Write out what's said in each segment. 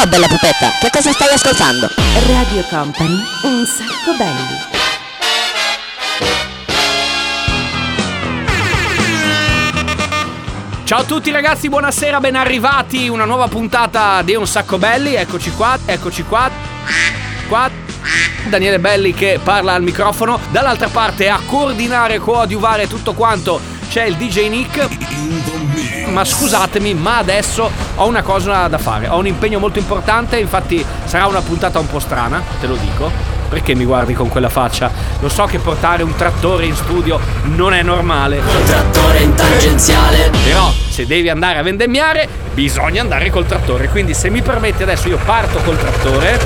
Ciao bella pupetta, che cosa stai ascoltando? Radio Company, un sacco belli. Ciao a tutti ragazzi, buonasera, ben arrivati. Una nuova puntata di Un Sacco Belli. Eccoci qua, eccoci qua. Qua. Daniele Belli che parla al microfono. Dall'altra parte a coordinare, coadiuvare tutto quanto c'è il DJ Nick. Ma scusatemi, ma adesso ho una cosa da fare. Ho un impegno molto importante, infatti sarà una puntata un po' strana, te lo dico. Perché mi guardi con quella faccia? Lo so che portare un trattore in studio non è normale. Un trattore in tangenziale. Però se devi andare a vendemmiare, bisogna andare col trattore. Quindi se mi permetti adesso io parto col trattore.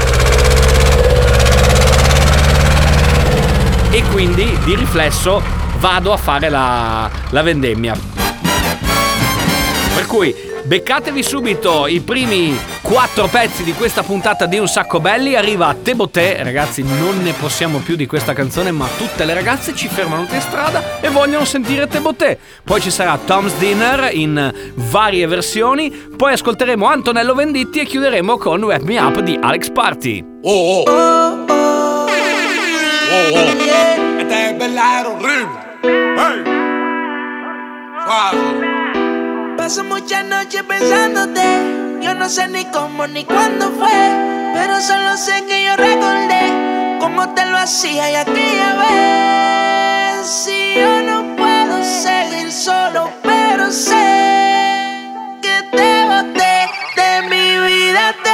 E quindi di riflesso vado a fare la, la vendemmia. Per cui beccatevi subito i primi quattro pezzi di questa puntata di Un Sacco Belli. Arriva Tebotè, ragazzi, non ne possiamo più di questa canzone, ma tutte le ragazze ci fermano in strada e vogliono sentire Tebotè. Poi ci sarà Tom's Dinner in varie versioni. Poi ascolteremo Antonello Venditti e chiuderemo con Wrap Me Up di Alex Party. Oh, oh. Oh, oh. Verdadero horrible. Hey. Paso muchas noches pensándote. Yo no sé ni cómo ni cuándo fue. Pero solo sé que yo recordé cómo te lo hacía y aquella vez. Si yo no puedo seguir solo, pero sé que te boté de mi vida, te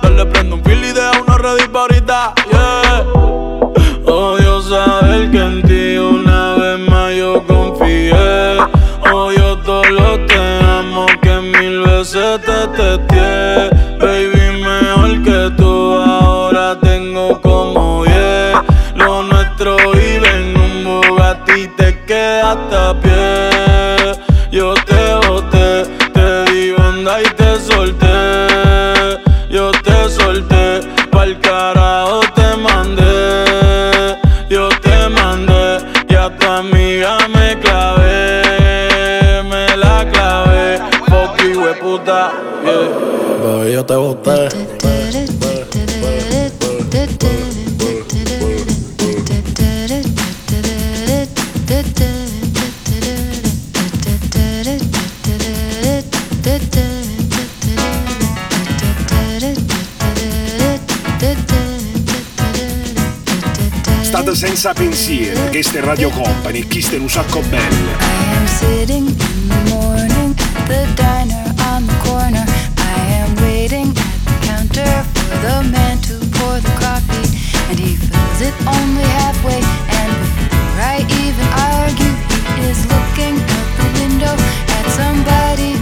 Odio todo lo te amo que mil veces te testé. Radio Company, chi un sacco. I am sitting in the morning the diner on the corner. I am waiting at the counter for the man to pour the coffee, and he fills it only halfway. And before I even argue, he is looking out the window at somebody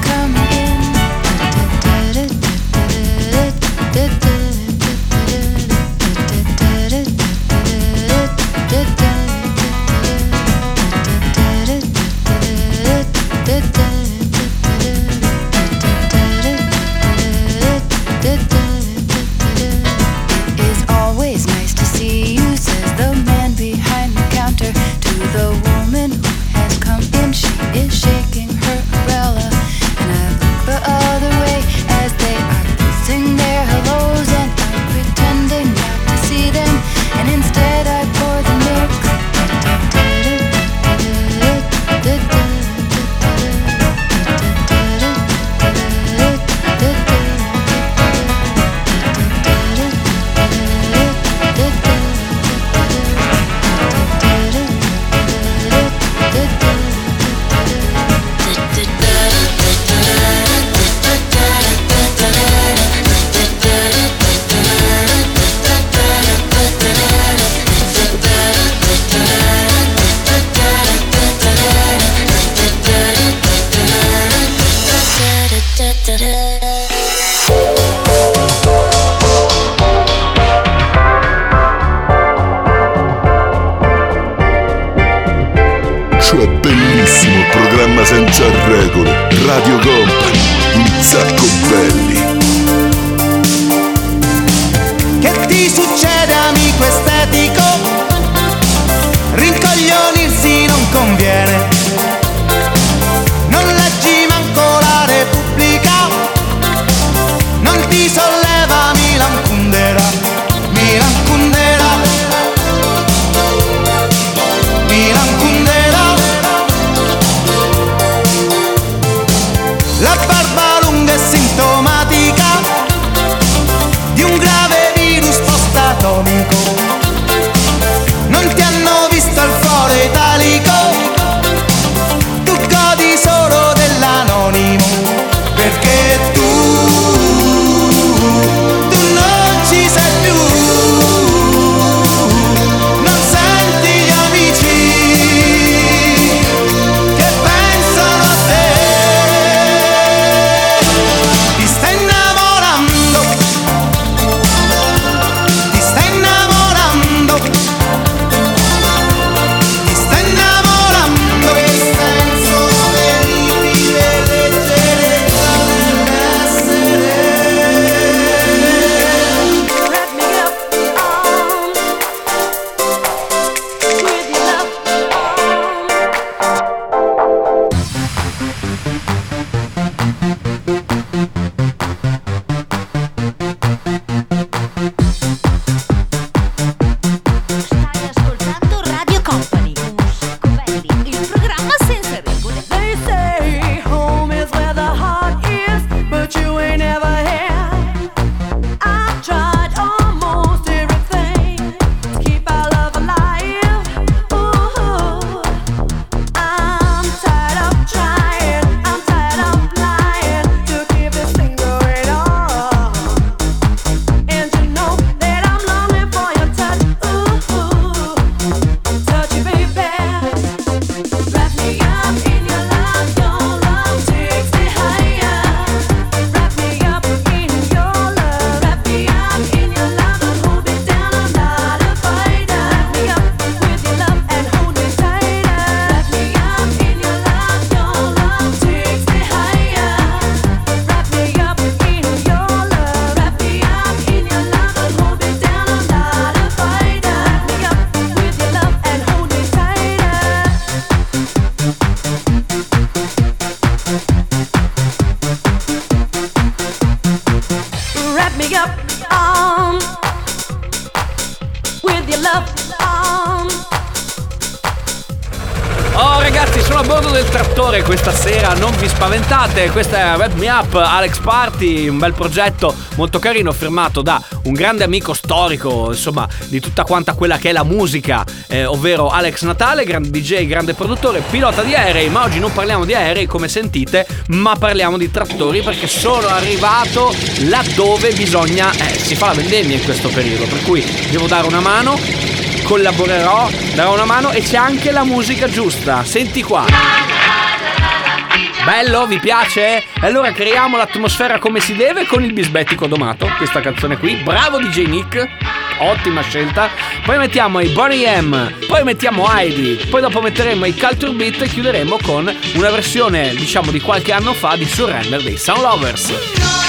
Wrap me up, um, ragazzi, sono a bordo del trattore questa sera, non vi spaventate, questa è Wrap Me Up, Alex Party, un bel progetto molto carino firmato da un grande amico storico, insomma, di tutta quanta quella che è la musica, eh, ovvero Alex Natale, grande DJ, grande produttore, pilota di aerei, ma oggi non parliamo di aerei come sentite, ma parliamo di trattori perché sono arrivato laddove bisogna, eh, si fa la vendemmia in questo periodo, per cui devo dare una mano collaborerò, darò una mano e c'è anche la musica giusta. Senti qua. Bello, vi piace? E allora creiamo l'atmosfera come si deve con il bisbettico domato, questa canzone qui. Bravo DJ Nick. Ottima scelta. Poi mettiamo i Bonnie M, poi mettiamo Heidi, poi dopo metteremo i Culture Beat e chiuderemo con una versione, diciamo, di qualche anno fa di Surrender dei Sound Lovers.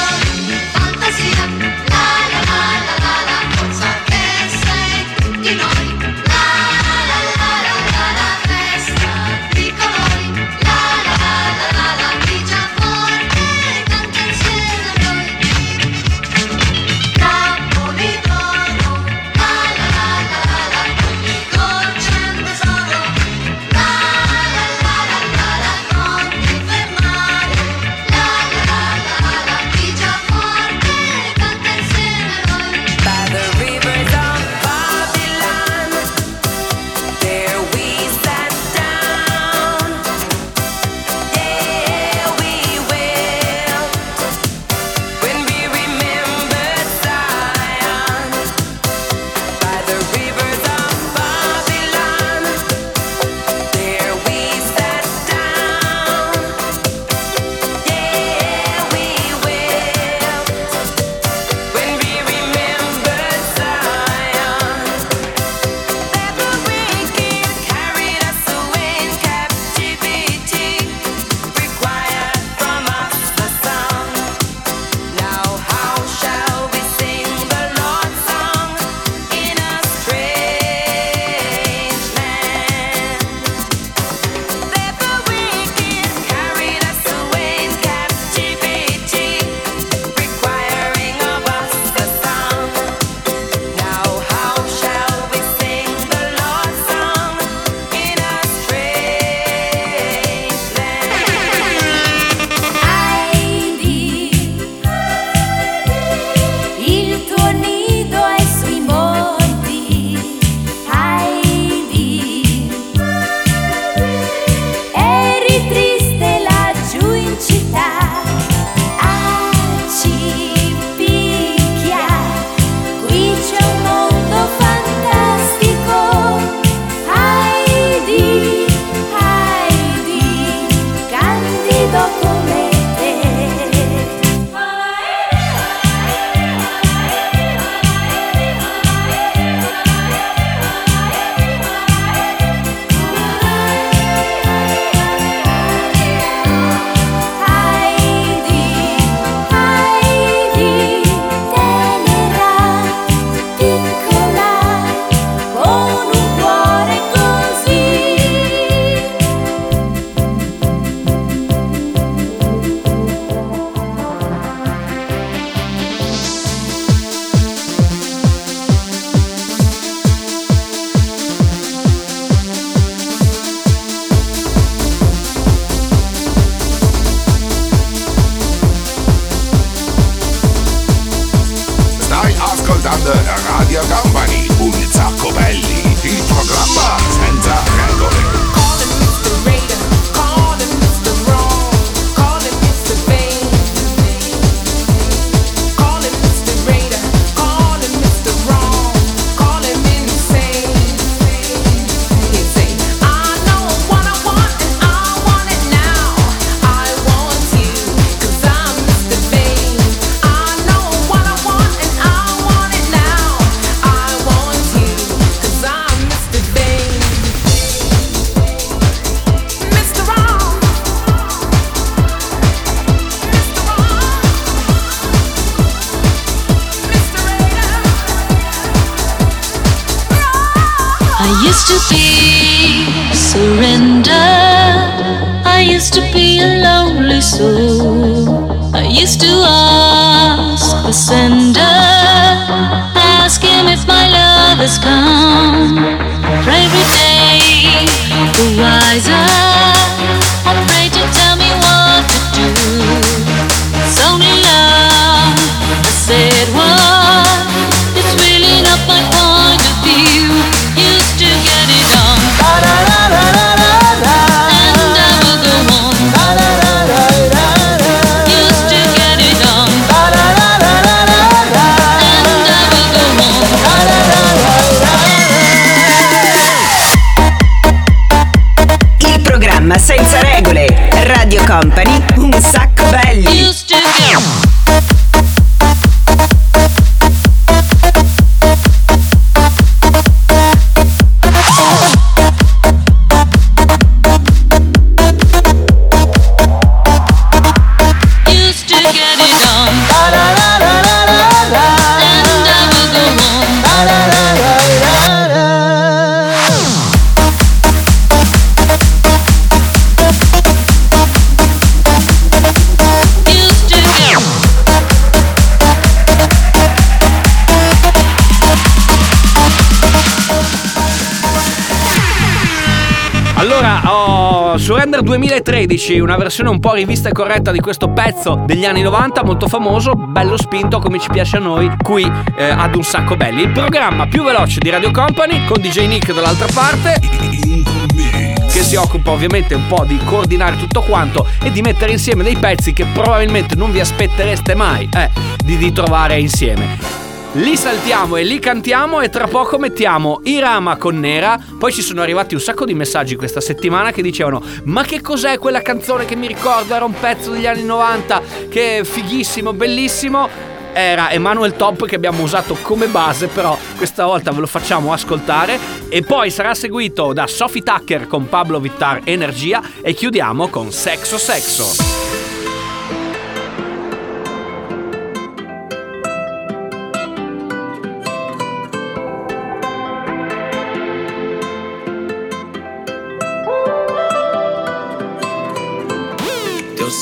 Allora, ho su Render 2013 una versione un po' rivista e corretta di questo pezzo degli anni 90, molto famoso, bello spinto come ci piace a noi, qui eh, ad un sacco belli. Il programma più veloce di Radio Company con DJ Nick dall'altra parte. Che si occupa ovviamente un po' di coordinare tutto quanto e di mettere insieme dei pezzi che probabilmente non vi aspettereste mai eh, di, di trovare insieme. Li saltiamo e li cantiamo e tra poco mettiamo Irama con Nera. Poi ci sono arrivati un sacco di messaggi questa settimana che dicevano "Ma che cos'è quella canzone che mi ricordo era un pezzo degli anni 90 che è fighissimo, bellissimo". Era Emanuel Top che abbiamo usato come base, però questa volta ve lo facciamo ascoltare e poi sarà seguito da Sophie Tucker con Pablo Vittar Energia e chiudiamo con Sexo Sexo.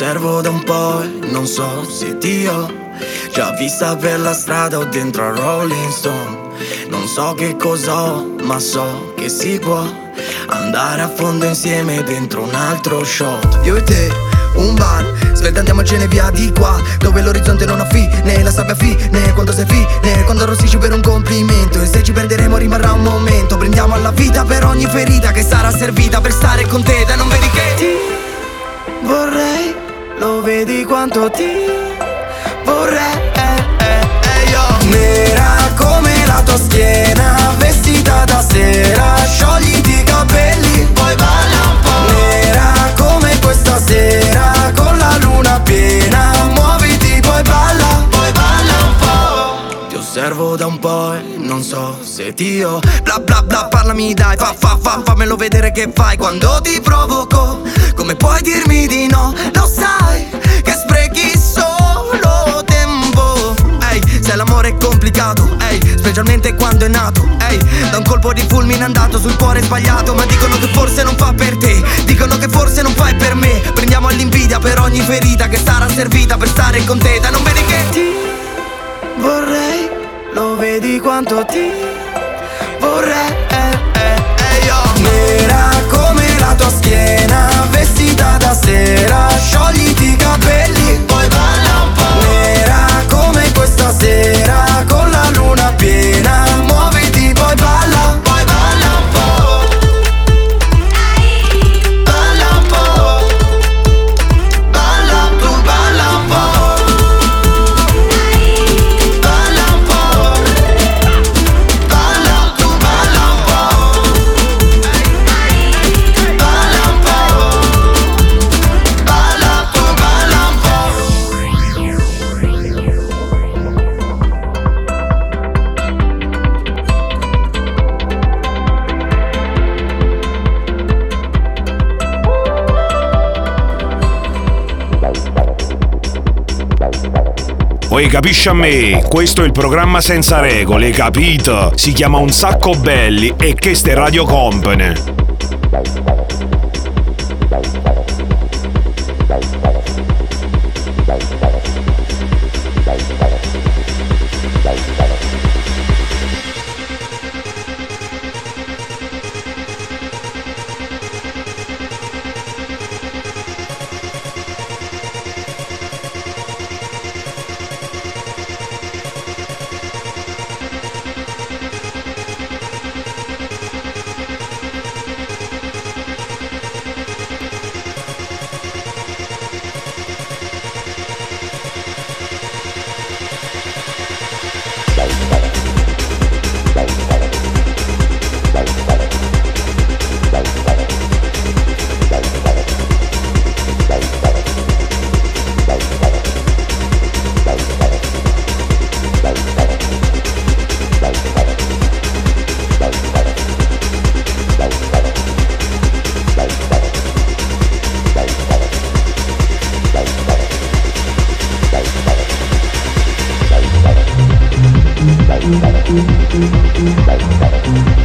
Osservo da un po' e non so se ti ho già vista per la strada o dentro a Rolling Stone. Non so che cos'ho, ma so che si può andare a fondo insieme dentro un altro shot. Io e te, un bar, svelta andiamocene via di qua, dove l'orizzonte non ha fine, la sabbia fine, quando sei fine, quando arrossisci per un complimento. E se ci perderemo rimarrà un momento, prendiamo alla vita per ogni ferita che sarà servita per stare con te, dai non vedi che ti vorrei, lo vedi quanto ti vorrei. eh, eh. Nera come la tua schiena, vestita da sera, sciogliti da un po' e non so se ti ho. Bla bla bla parlami dai fa fa fa fammelo vedere che fai quando ti provoco. Come puoi dirmi di no? Lo sai che sprechi solo tempo. Ehi, se l'amore è complicato Ehi, specialmente quando è nato Ehi, da un colpo di fulmine andato sul cuore sbagliato. Ma dicono che forse non fa per te Dicono che forse non fai per me. Prendiamo all'invidia per ogni ferita Che sarà servita per stare con te. Da non vedi che ti vorrei Lo vedi quanto ti vorrei eh, io. Nera come la tua schiena Vestita da sera Sciogliti capisci a me? Questo è il programma senza regole, capito? Si chiama Un sacco belli e questa è Radio Company.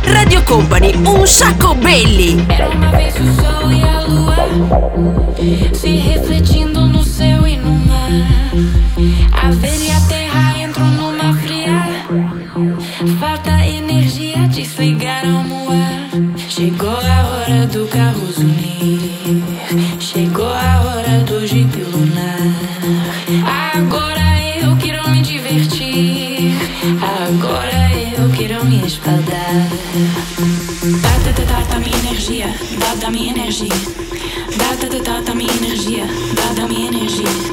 Radio Company, un sacco belli. Era uma vez o sol e a lua se refletindo no céu e no mar. A velha e a terra entram numa fria. Falta energia, desligaram o ar. Chegou a hora do carro energie. Da, da, da, da, da-mi energie. Da, da-mi energie.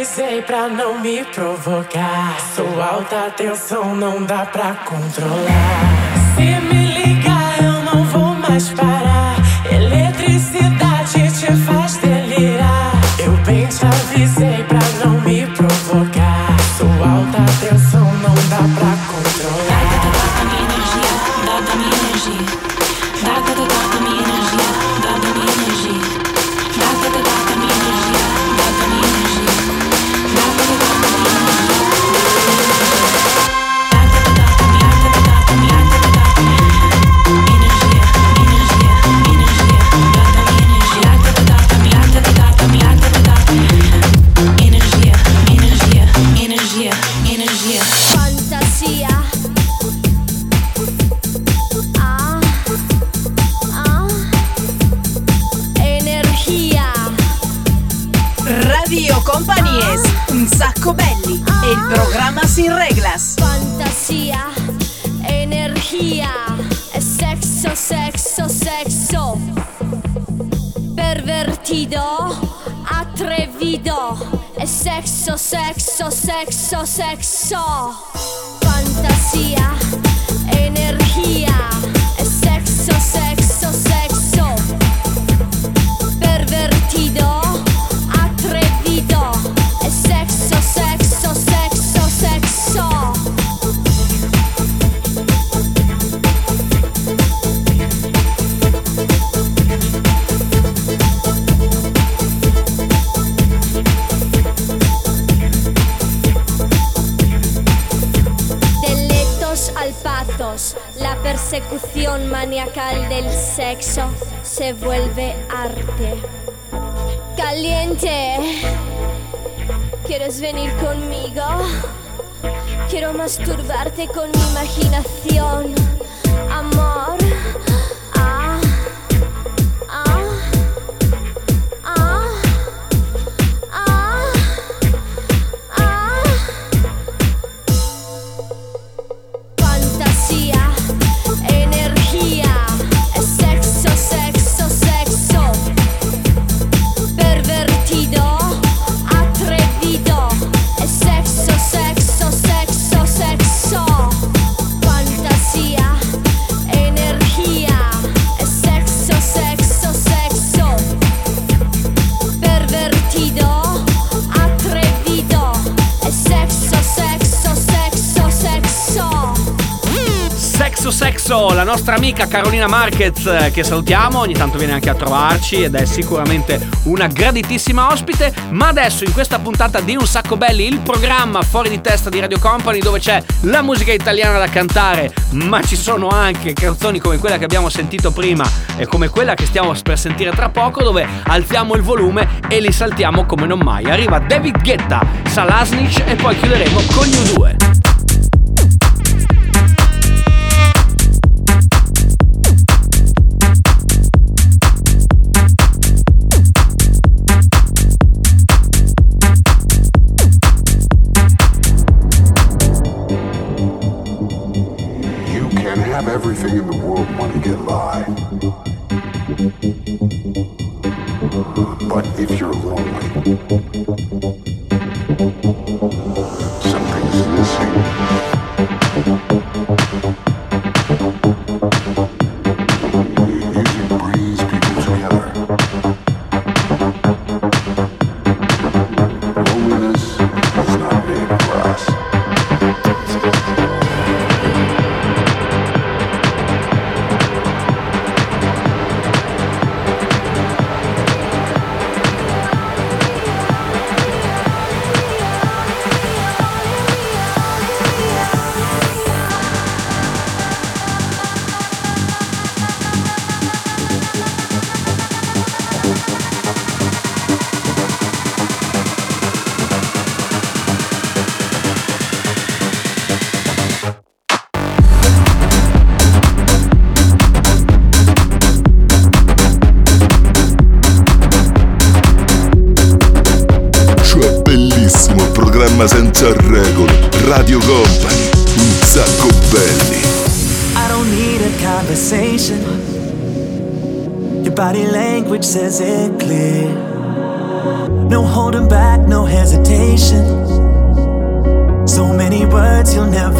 Avisei pra não me provocar. Sua alta tensão não dá pra controlar. Se me ligar, eu não vou mais parar. Eletricidade sexo, sexo, sexo. Sexo se vuelve arte. Caliente, ¿quieres venir conmigo? Quiero masturbarte con mi imaginación, Sexo, la nostra amica Carolina Marquez eh, che salutiamo, ogni tanto viene anche a trovarci ed è sicuramente una graditissima ospite, ma adesso in questa puntata di Un Sacco Belli, il programma fuori di testa di Radio Company dove c'è la musica italiana da cantare, ma ci sono anche canzoni come quella che abbiamo sentito prima e come quella che stiamo per sentire tra poco dove alziamo il volume e li saltiamo come non mai. Arriva David Guetta, Salasnic e poi chiuderemo con gli U2. Says it clear. No holding back, no hesitation. So many words you'll never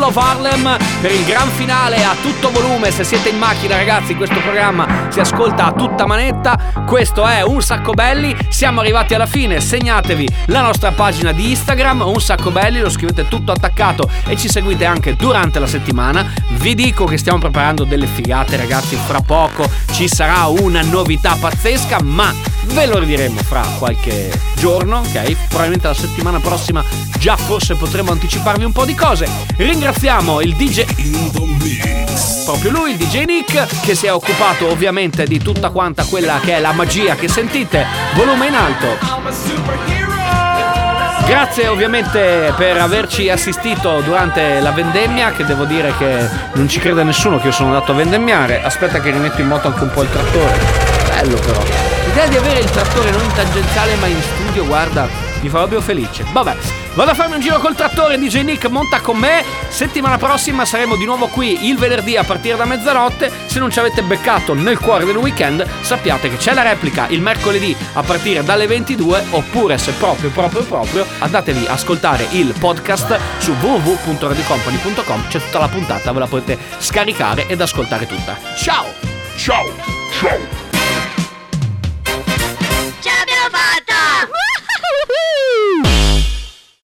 U2 di Angel of Harlem per il gran finale a tutto volume. Se siete in macchina, ragazzi, questo programma si ascolta a tutta manetta. Questo è Un Sacco Belli. Siamo arrivati alla fine. Segnatevi la nostra pagina di Instagram, Un Sacco Belli, lo scrivete tutto attaccato e ci seguite anche durante la settimana. Vi dico che stiamo preparando delle figate, ragazzi. Fra poco ci sarà una novità pazzesca, ma ve lo ridiremo fra qualche giorno, ok? Probabilmente la settimana prossima già forse potremo anticiparvi un po' di cose. Ringraziamo il DJ proprio lui, il DJ Nick, che si è occupato ovviamente di tutta quanta quella che è la magia che sentite, volume in alto. Grazie ovviamente per averci assistito durante la vendemmia, che devo dire che non ci crede nessuno che io sono andato a vendemmiare. Aspetta che rimetto in moto anche un po' il trattore. Bello però. L'idea di avere il trattore non in tangenziale ma in studio, guarda, mi fa proprio felice. Vabbè, vado a farmi un giro col trattore, DJ Nick monta con me. Settimana prossima saremo di nuovo qui il venerdì a partire da mezzanotte. Se non ci avete beccato nel cuore del weekend, sappiate che c'è la replica il mercoledì a partire dalle 22 oppure se proprio proprio proprio andatevi a ascoltare il podcast su www.radiocompany.com. C'è tutta la puntata, ve la potete scaricare ed ascoltare tutta. Ciao! Ciao! Ciao!